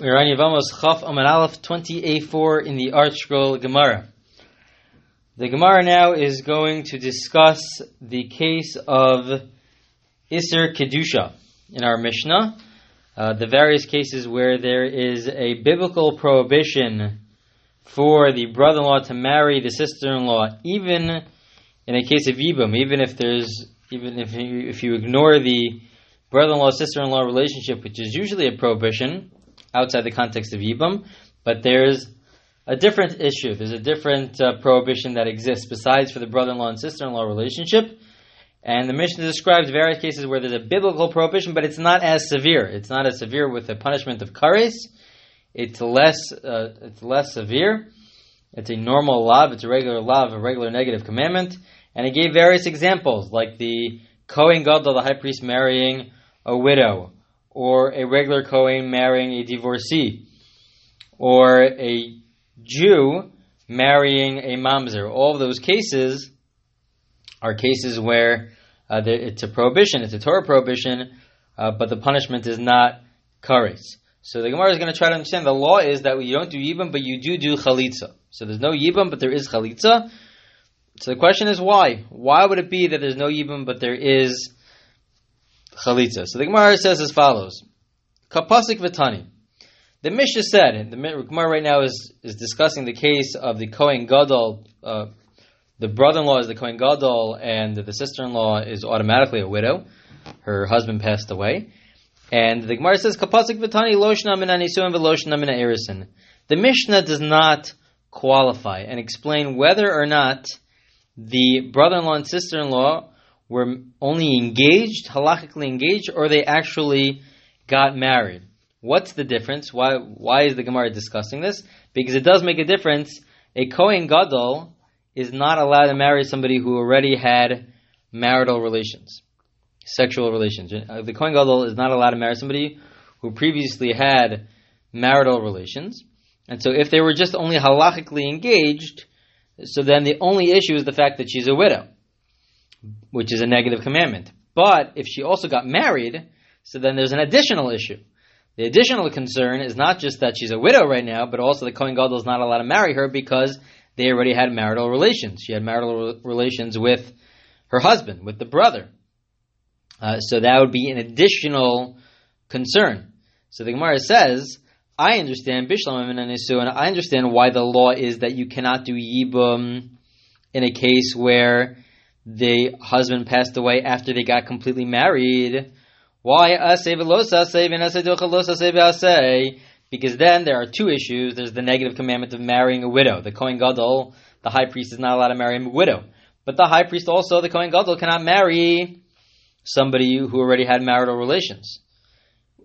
We're on Yevamos Chaf Amud Aleph 20a4 in the ArtScroll Gemara. The Gemara now is going to discuss the case of Isser Kedusha in our Mishnah, uh, the various cases where there is a biblical prohibition for the brother-in-law to marry the sister-in-law, even in a case of Yibam, even if there's, even if you, if you ignore the brother-in-law sister-in-law relationship, which is usually a prohibition, outside the context of Yibam, but there's a different issue. There's a different uh, prohibition that exists besides for the brother-in-law and sister-in-law relationship. And the Mishnah describes various cases where there's a biblical prohibition, but it's not as severe. It's not as severe with the punishment of kares. It's less, uh, it's less severe. It's a normal lav. It's a regular lav, a regular negative commandment. And it gave various examples, like the Kohen Gadol, the high priest, marrying a widow, or a regular Kohen marrying a divorcee, or a Jew marrying a mamzer. All of those cases are cases where uh, it's a prohibition, it's a Torah prohibition, uh, but the punishment is not kares. So the Gemara is going to try to understand the law is that you don't do yibam, but you do do chalitza. So there's no yibam, but there is chalitza. So the question is why? Why would it be that there's no yibam, but there is chalitza. So the Gemara says as follows: Kapasik v'tani. The Mishnah said, the Gemara right now is, is discussing the case of the Kohen Gadol. Uh, the brother-in-law is the Kohen Gadol, and the sister-in-law is automatically a widow. Her husband passed away. And the Gemara says, Kapasik v'tani loshna min anisuim v'loshna min erisin. The Mishnah does not qualify and explain whether or not the brother-in-law and sister-in-law were only engaged, halachically engaged, or they actually got married. What's the difference? Why, why is the Gemara discussing this? Because it does make a difference. A Kohen Gadol is not allowed to marry somebody who already had marital relations, sexual relations. Uh, the Kohen Gadol is not allowed to marry somebody who previously had marital relations. And so if they were just only halachically engaged, so then the only issue is the fact that she's a widow which is a negative commandment. But if she also got married, so then there's an additional issue. The additional concern is not just that she's a widow right now, but also the Kohen Gadol is not allowed to marry her because they already had marital relations. She had marital relations with her husband, with the brother. Uh, so that would be an additional concern. So the Gemara says, I understand Bishlam and and I understand why the law is that you cannot do Yibum in a case where the husband passed away after they got completely married. Why Because then there are two issues. There's the negative commandment of marrying a widow. The Kohen Gadol, the high priest, is not allowed to marry a widow. But the high priest also, the Kohen Gadol, cannot marry somebody who already had marital relations.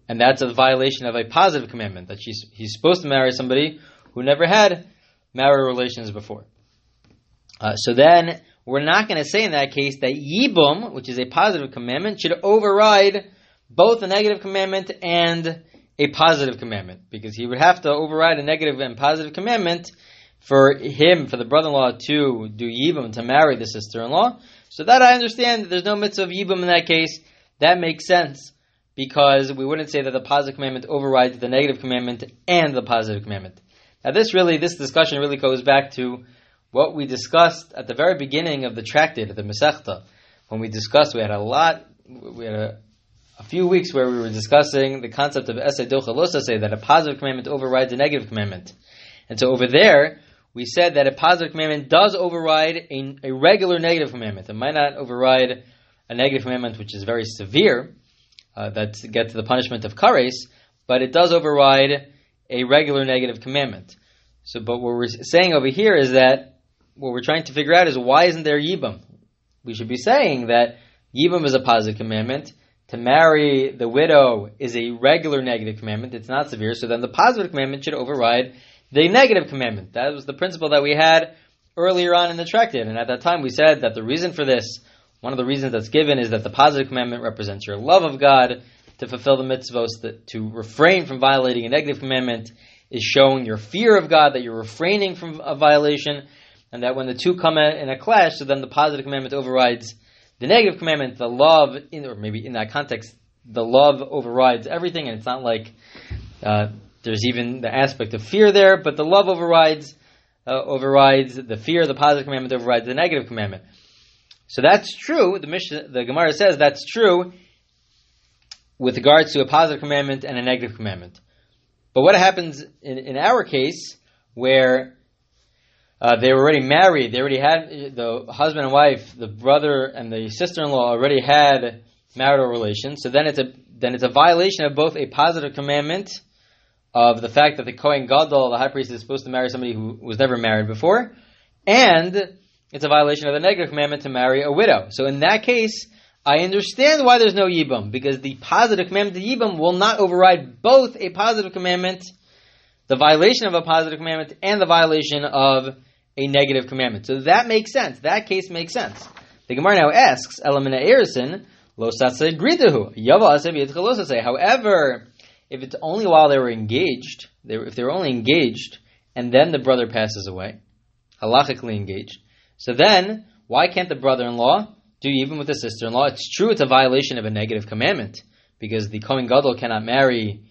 And that's a violation of a positive commandment, that she's, he's supposed to marry somebody who never had marital relations before. Uh, so then, we're not going to say in that case that Yibum, which is a positive commandment, should override both a negative commandment and a positive commandment, because he would have to override a negative and positive commandment for him, for the brother-in-law to do Yibum, to marry the sister-in-law. So that I understand that there's no mitzvah of Yibum in that case. That makes sense, because we wouldn't say that the positive commandment overrides the negative commandment and the positive commandment. Now this really, this discussion really goes back to what we discussed at the very beginning of the tractate the Masechta, when we discussed, we had a lot, we had a, a few weeks where we were discussing the concept of Esed say that a positive commandment overrides a negative commandment. And so over there, we said that a positive commandment does override a, a regular negative commandment. It might not override a negative commandment which is very severe, uh, that gets the punishment of kares, but it does override a regular negative commandment. So, but what we're saying over here is that what we're trying to figure out is why isn't there Yibam? We should be saying that Yibam is a positive commandment. To marry the widow is a regular negative commandment. It's not severe. So then the positive commandment should override the negative commandment. That was the principle that we had earlier on in the tractate. And at that time we said that the reason for this, one of the reasons that's given is that the positive commandment represents your love of God to fulfill the mitzvos, that to refrain from violating a negative commandment is showing your fear of God, that you're refraining from a violation and that when the two come in a clash, so then the positive commandment overrides the negative commandment. The love, in, or maybe in that context, the love overrides everything, and it's not like uh, There's even the aspect of fear there, but the love overrides uh, overrides the fear. The positive commandment overrides the negative commandment. So that's true. The the Gemara says that's true with regards to a positive commandment and a negative commandment. But what happens in, in our case, where uh, they were already married, they already had the husband and wife, the brother and the sister-in-law already had marital relations. So then it's a then it's a violation of both a positive commandment of the fact that the Kohen Gadol, the high priest, is supposed to marry somebody who was never married before, and it's a violation of the negative commandment to marry a widow. So in that case, I understand why there's no yibum because the positive commandment to yibum will not override both a positive commandment, the violation of a positive commandment, and the violation of a negative commandment. So that makes sense. That case makes sense. The Gemara now asks, Elamina Erison, Lo However, if it's only while they were engaged, they if they were only engaged, and then the brother passes away, halachically engaged, so then, why can't the brother-in-law do yibum with the sister-in-law. It's true it's a violation of a negative commandment because the Kohen Gadol cannot marry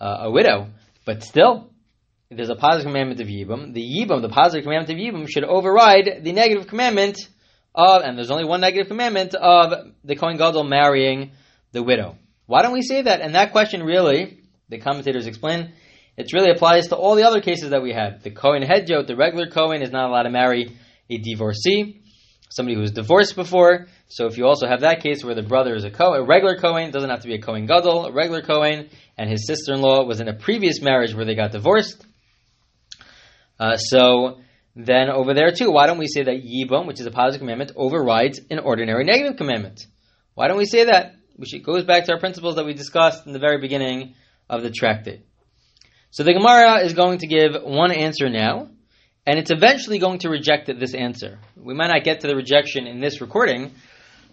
uh, a widow, but still, there's a positive commandment of Yibam. The Yibam, the positive commandment of Yibam, should override the negative commandment of, and there's only one negative commandment of the Kohen Gadol marrying the widow. Why don't we say that? And that question really, the commentators explain, it really applies to all the other cases that we had. The Kohen Hedyot, the regular Kohen, is not allowed to marry a divorcee somebody who's divorced before. So if you also have that case where the brother is a, co- a regular Kohen, doesn't have to be a Kohen Gadol, a regular Kohen, and his sister-in-law was in a previous marriage where they got divorced. Uh, so then over there too, why don't we say that Yibam, which is a positive commandment, overrides an ordinary negative commandment? Why don't we say that? Which it goes back to our principles that we discussed in the very beginning of the tractate. So the Gemara is going to give one answer now, and it's eventually going to reject this answer. We might not get to the rejection in this recording,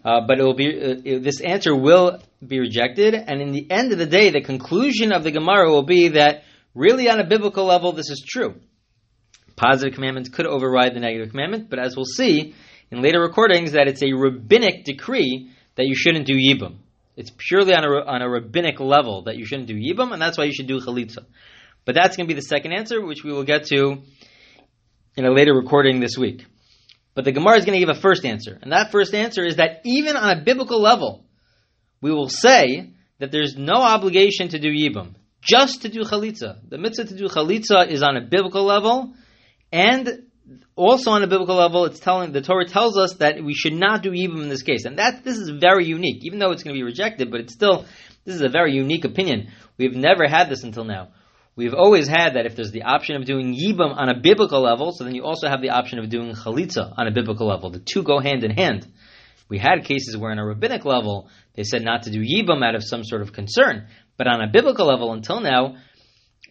uh, but it will be uh, this answer will be rejected, and in the end of the day, the conclusion of the Gemara will be that really, on a biblical level, this is true. Positive commandments could override the negative commandment, but as we'll see in later recordings, that it's a rabbinic decree that you shouldn't do yibum. It's purely on a, on a rabbinic level that you shouldn't do yibum, and that's why you should do chalitza. But that's going to be the second answer, which we will get to in a later recording this week. But the Gemara is going to give a first answer. And that first answer is that even on a biblical level, we will say that there's no obligation to do Yibam, just to do Chalitza. The mitzvah to do Chalitza is on a biblical level, and also on a biblical level, it's telling the Torah tells us that we should not do Yibam in this case. And that this is very unique, even though it's going to be rejected, but it's still this is a very unique opinion. We've never had this until now. We've always had that if there's the option of doing Yibam on a biblical level, so then you also have the option of doing Chalitza on a biblical level. The two go hand in hand. We had cases where on a rabbinic level, they said not to do Yibam out of some sort of concern. But on a biblical level, until now,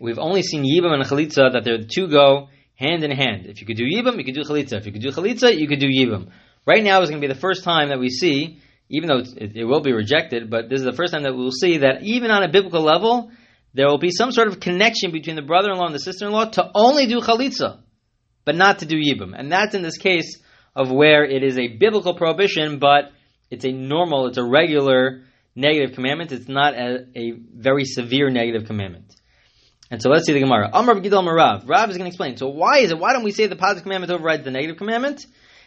we've only seen Yibam and Chalitza that they're the two go hand in hand. If you could do Yibam, you could do Chalitza. If you could do Chalitza, you could do Yibam. Right now is going to be the first time that we see, even though it, it will be rejected, but this is the first time that we'll see that even on a biblical level, there will be some sort of connection between the brother-in-law and the sister-in-law to only do chalitza, but not to do yibum. And that's in this case of where it is a biblical prohibition, but it's a normal, it's a regular negative commandment. It's not a, a very severe negative commandment. And so let's see the Gemara. Amar Gidal Marav. Rav is going to explain. So why is it? Why don't we say the positive commandment overrides the negative commandment?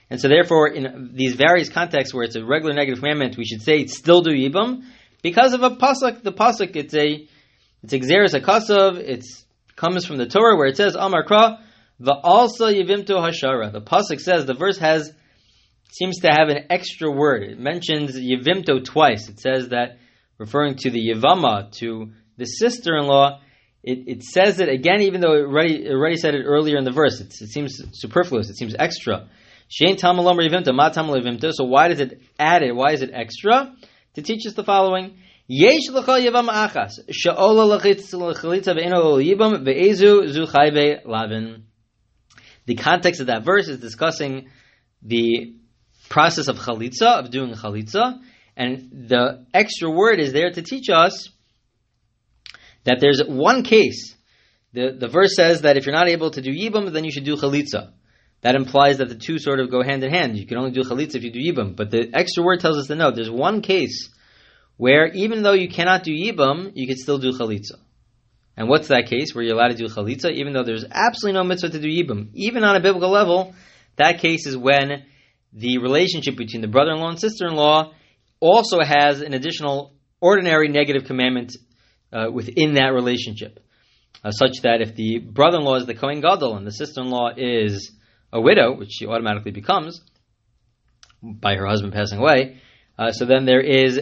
And so therefore, in these various contexts where it's a regular negative commandment, we should say still do yibum because of a pasuk. The pasuk it's a it's Exeris Akasov, it comes from the Torah where it says, Amar Kra, the also Yivimto Hashara. The Pasuk says, the verse has, seems to have an extra word. It mentions Yivimto twice. It says that, referring to the Yivama, to the sister-in-law, it, it says it again, even though it already, it already said it earlier in the verse. It's, it seems superfluous. It seems extra. Shein Yivimto, Ma So why does it add it? Why is it extra? To teach us the following. The context of that verse is discussing the process of chalitza, of doing chalitza, and the extra word is there to teach us that there's one case. The, the verse says that if you're not able to do yibam, then you should do chalitza. That implies that the two sort of go hand in hand. You can only do chalitza if you do yibam. But the extra word tells us to know there's one case where even though you cannot do Yibam, you can still do Chalitza. And what's that case where you're allowed to do chalitza, even though there's absolutely no mitzvah to do yibum? Even on a biblical level, that case is when the relationship between the brother-in-law and sister-in-law also has an additional ordinary negative commandment uh, within that relationship, uh, such that if the brother-in-law is the Kohen Gadol and the sister-in-law is a widow, which she automatically becomes by her husband passing away, uh, so then there is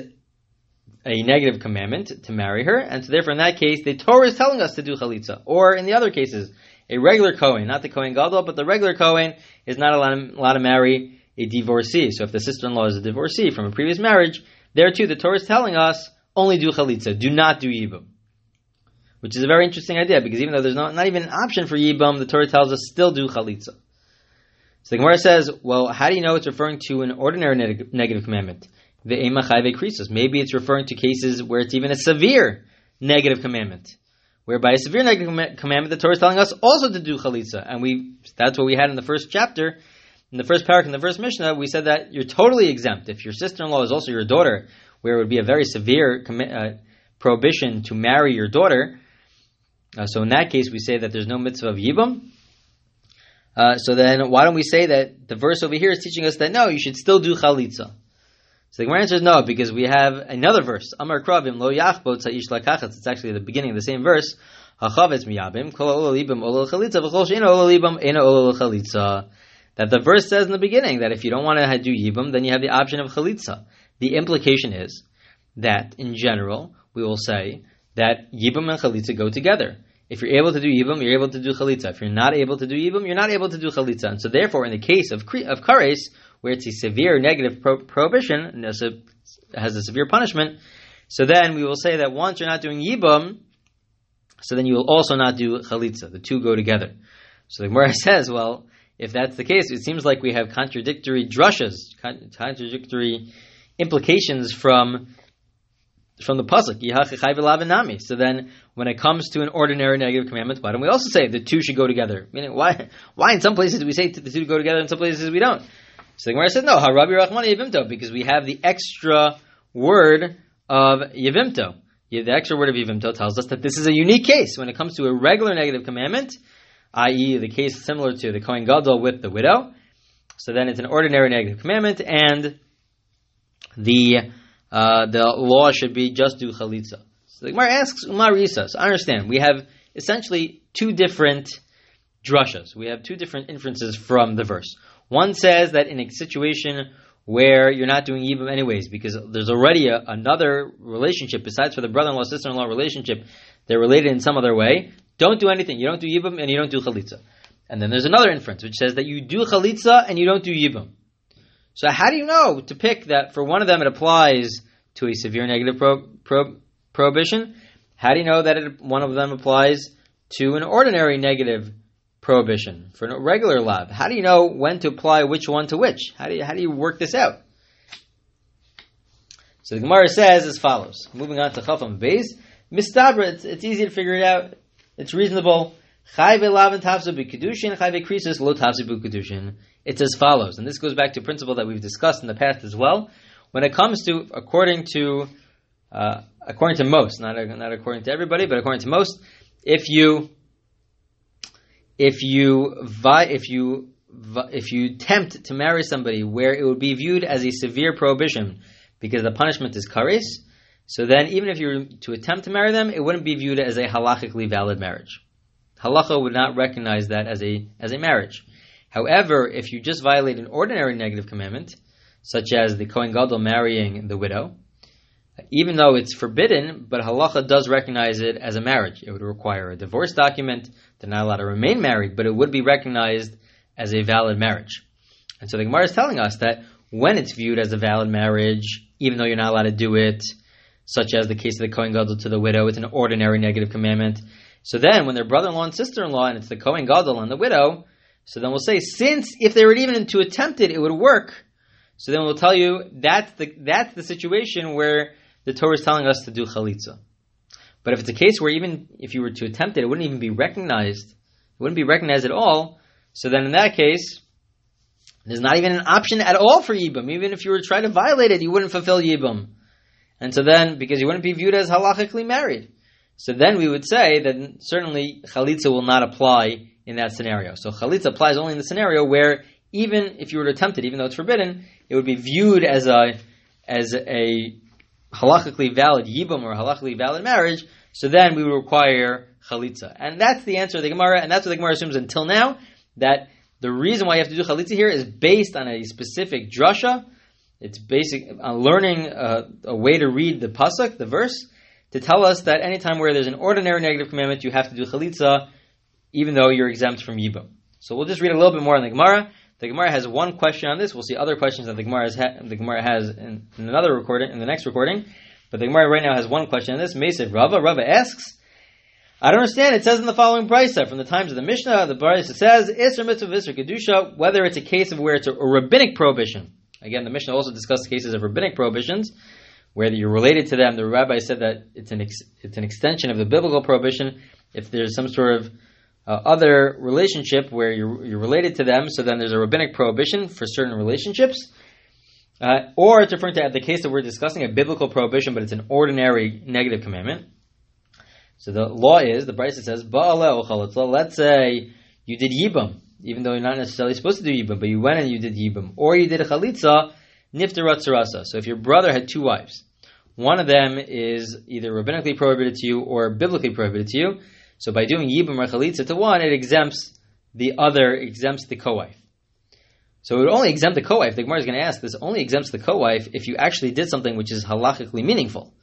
a negative commandment to marry her, and so therefore in that case the Torah is telling us to do chalitza. Or in the other cases, a regular Kohen, not the Kohen Gadol, but the regular Kohen is not allowed, allowed to marry a divorcee. So if the sister-in-law is a divorcee from a previous marriage, there too the Torah is telling us only do chalitza, do not do yibum. Which is a very interesting idea because even though there's not, not even an option for yibum, the Torah tells us still do chalitza. So the Gemara says, well, how do you know it's referring to an ordinary neg- negative commandment? The krisos. Maybe it's referring to cases where it's even a severe negative commandment. Whereby a severe negative commandment, the Torah is telling us also to do chalitza. And we, that's what we had in the first chapter. In the first paragraph in the first Mishnah, we said that you're totally exempt. If your sister-in-law is also your daughter, where it would be a very severe uh, prohibition to marry your daughter, uh, so in that case, we say that there's no mitzvah of yibam. Uh, so then, why don't we say that the verse over here is teaching us that no, you should still do chalitza? So the Gemara answers no, because we have another verse. Amar Kravim lo yachbot sa'ish lakachatz. It's actually the beginning of the same verse. Hachavetz miyabim kol olalibim olal chalitza v'chol she'ena olalibim ena olal chalitza. That the verse says in the beginning that if you don't want to do yibam, then you have the option of chalitza. The implication is that in general we will say that yibam and chalitza go together. If you're able to do yibam, you're able to do chalitza. If you're not able to do yibam, you're not able to do chalitza. And so therefore, in the case of of kares, where it's a severe negative pro- prohibition, has a severe punishment, so then we will say that once you're not doing yibam, so then you will also not do chalitza. The two go together. So the Gemara says, well, if that's the case, it seems like we have contradictory drushas, contradictory implications from from the pasuk. So then, when it comes to an ordinary negative commandment, why don't we also say the two should go together? Meaning, why? Why in some places we say the two go together, in some places we don't? So the Gemara said, no, harabi rachmani yavimto, because we have the extra word of yavimto. The extra word of yavimto tells us that this is a unique case when it comes to a regular negative commandment, i.e., the case similar to the Kohen Gadol with the widow. So then it's an ordinary negative commandment, and the uh, the law should be just do chalitza. So the Gemara asks Umar Isa. So I understand. We have essentially two different drushas. We have two different inferences from the verse. One says that in a situation where you're not doing yibum anyways, because there's already a, another relationship besides for the brother-in-law sister-in-law relationship, they're related in some other way. Don't do anything. You don't do yibum and you don't do chalitza. And then there's another inference which says that you do chalitza and you don't do yibum. So how do you know to pick that for one of them it applies to a severe negative pro, pro, prohibition? How do you know that it, one of them applies to an ordinary negative prohibition for a regular lav? How do you know when to apply which one to which? How do you, how do you work this out? So the Gemara says as follows. Moving on to Chafam Beis. Mistabra, it's, it's easy to figure it out. It's reasonable. Chayve lavin tafzu b'kedushin, chayve krisis lo tafzu b'kedushin. It's as follows, and this goes back to a principle that we've discussed in the past as well. When it comes to, according to, uh, according to most, not not according to everybody, but according to most, if you, if you, if you, if you tempt to marry somebody where it would be viewed as a severe prohibition because the punishment is kares, so then even if you were to attempt to marry them, it wouldn't be viewed as a halachically valid marriage. Halacha would not recognize that as a as a marriage. However, if you just violate an ordinary negative commandment, such as the Kohen Gadol marrying the widow, even though it's forbidden, but halacha does recognize it as a marriage. It would require a divorce document. They're not allowed to remain married, but it would be recognized as a valid marriage. And so the Gemara is telling us that when it's viewed as a valid marriage, even though you're not allowed to do it, such as the case of the Kohen Gadol to the widow, it's an ordinary negative commandment. So then, when they're brother-in-law and sister-in-law, and it's the Kohen Gadol and the widow, so then we'll say, since if they were even to attempt it, it would work. So then we'll tell you that's the that's the situation where the Torah is telling us to do chalitza. But if it's a case where even if you were to attempt it, it wouldn't even be recognized. It wouldn't be recognized at all. So then in that case, there's not even an option at all for yibum. Even if you were to try to violate it, you wouldn't fulfill yibum. And so then, because you wouldn't be viewed as halachically married. So then we would say that certainly chalitza will not apply in that scenario. So chalitza applies only in the scenario where even if you were to attempt it, even though it's forbidden, it would be viewed as a as a halachically valid yibum or halachically valid marriage. So then we would require chalitza, and that's the answer of the Gemara, and that's what the Gemara assumes until now that the reason why you have to do chalitza here is based on a specific drasha. It's basic on learning uh, a way to read the pasuk, the verse, to tell us that anytime where there's an ordinary negative commandment, you have to do chalitza, even though you're exempt from yibum. So we'll just read a little bit more on the Gemara. The Gemara has one question on this. We'll see other questions that the Gemara has, ha- the Gemara has in, in, another recording, in the next recording. But the Gemara right now has one question on this. Mesav Rava. Rava asks, I don't understand. It says in the following brisa from the times of the Mishnah, the brisa says, Isra mitzvah Isra kedusha, whether it's a case of where it's a, a, rabbinic prohibition. Again, the Mishnah also discussed cases of rabbinic prohibitions, where you're related to them. The rabbi said that it's an ex, it's an extension of the biblical prohibition. If there's some sort of uh, other relationship where you're, you're related to them, so then there's a rabbinic prohibition for certain relationships. Uh, or it's referring to the case that we're discussing, a biblical prohibition, but it's an ordinary negative commandment. So the law is, the Brisa says, let's say you did yibam, even though you're not necessarily supposed to do yibam, but you went and you did yibam. Or you did a chalitza, niftarat sarasa. So if your brother had two wives, one of them is either rabbinically prohibited to you or biblically prohibited to you, so by doing Yibam or Chalitza to one, it exempts the other, exempts the co-wife. So it would only exempt the co-wife. The Gemara is going to ask, this only exempts the co-wife if you actually did something which is halachically meaningful.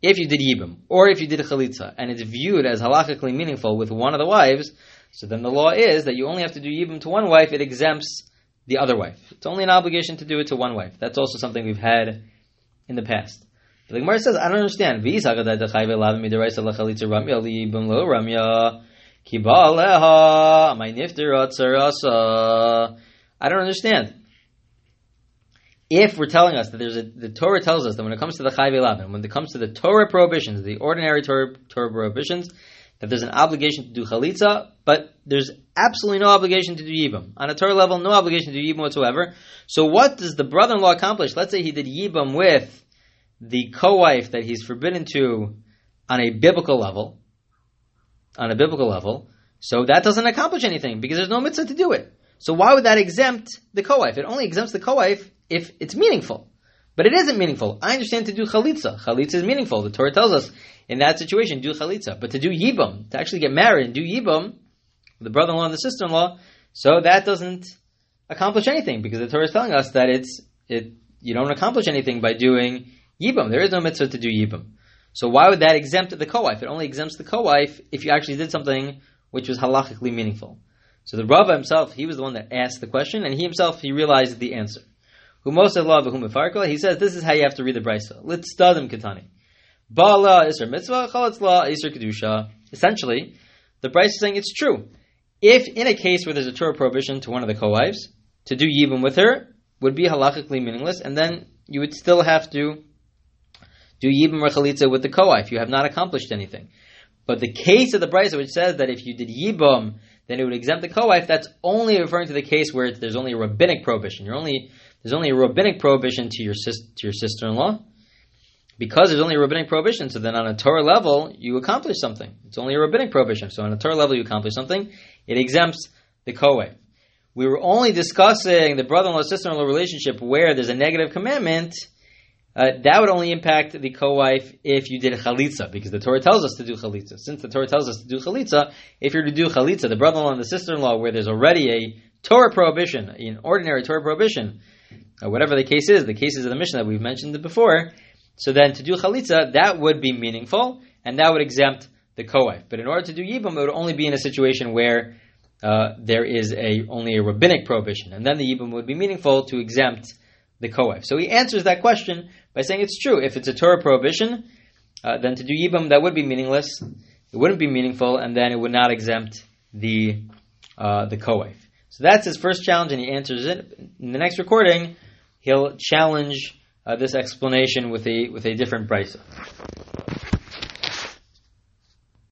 If you did Yibam, or if you did a Chalitza, and it's viewed as halachically meaningful with one of the wives, so then the law is that you only have to do Yibam to one wife, it exempts the other wife. It's only an obligation to do it to one wife. That's also something we've had in the past. The Gemara says, I don't understand. I don't understand. If we're telling us that there's a, the Torah tells us that when it comes to the Chayve Lavin, when it comes to the Torah prohibitions, the ordinary Torah, Torah prohibitions, that there's an obligation to do chalitza, but there's absolutely no obligation to do yibam. On a Torah level, no obligation to do yibam whatsoever. So what does the brother-in-law accomplish? Let's say he did yibam with the co-wife that he's forbidden to on a biblical level, on a biblical level, so that doesn't accomplish anything because there's no mitzvah to do it. So why would that exempt the co-wife? It only exempts the co-wife if it's meaningful. But it isn't meaningful. I understand to do chalitza. Chalitza is meaningful. The Torah tells us in that situation, do chalitza. But to do yibam, to actually get married and do yibam, the brother-in-law and the sister-in-law, so that doesn't accomplish anything because the Torah is telling us that it's it you don't accomplish anything by doing Yibam. There is no mitzvah to do Yibam. So why would that exempt the co-wife? It only exempts the co-wife if you actually did something which was halachically meaningful. So the Rava himself, he was the one that asked the question, and he himself, he realized the answer. He says this is how you have to read the brisa. Let's study katani. Bala isra mitzvah, chalatzla isra kedusha. Essentially, the brisa is saying it's true. If in a case where there's a Torah prohibition to one of the co-wives, to do yibum with her would be halachically meaningless, and then you would still have to do yibam or chalitza with the co-wife. You have not accomplished anything. But the case of the brisa, which says that if you did yibam, then it would exempt the co-wife. That's only referring to the case where there's only a rabbinic prohibition. You're only there's only a rabbinic prohibition to your sis, to your sister-in-law. Because there's only a rabbinic prohibition, so then on a Torah level, you accomplish something. It's only a rabbinic prohibition. So on a Torah level, you accomplish something. It exempts the co-wife. We were only discussing the brother-in-law sister-in-law relationship where there's a negative commandment uh, that would only impact the co-wife if you did chalitza, because the Torah tells us to do chalitza. Since the Torah tells us to do chalitza, if you're to do chalitza, the brother-in-law and the sister-in-law, where there's already a Torah prohibition, an ordinary Torah prohibition, uh, whatever the case is, the cases of the Mishnah that we've mentioned before, so then to do chalitza, that would be meaningful, and that would exempt the co-wife. But in order to do yibam, it would only be in a situation where uh, there is a only a rabbinic prohibition, and then the yibam would be meaningful to exempt the co-wife. So he answers that question by saying it's true. If it's a Torah prohibition, uh, then to do yibam that would be meaningless. It wouldn't be meaningful, and then it would not exempt the uh, the co-wife. So that's his first challenge, and he answers it. In the next recording, he'll challenge uh, this explanation with a with a different brisa.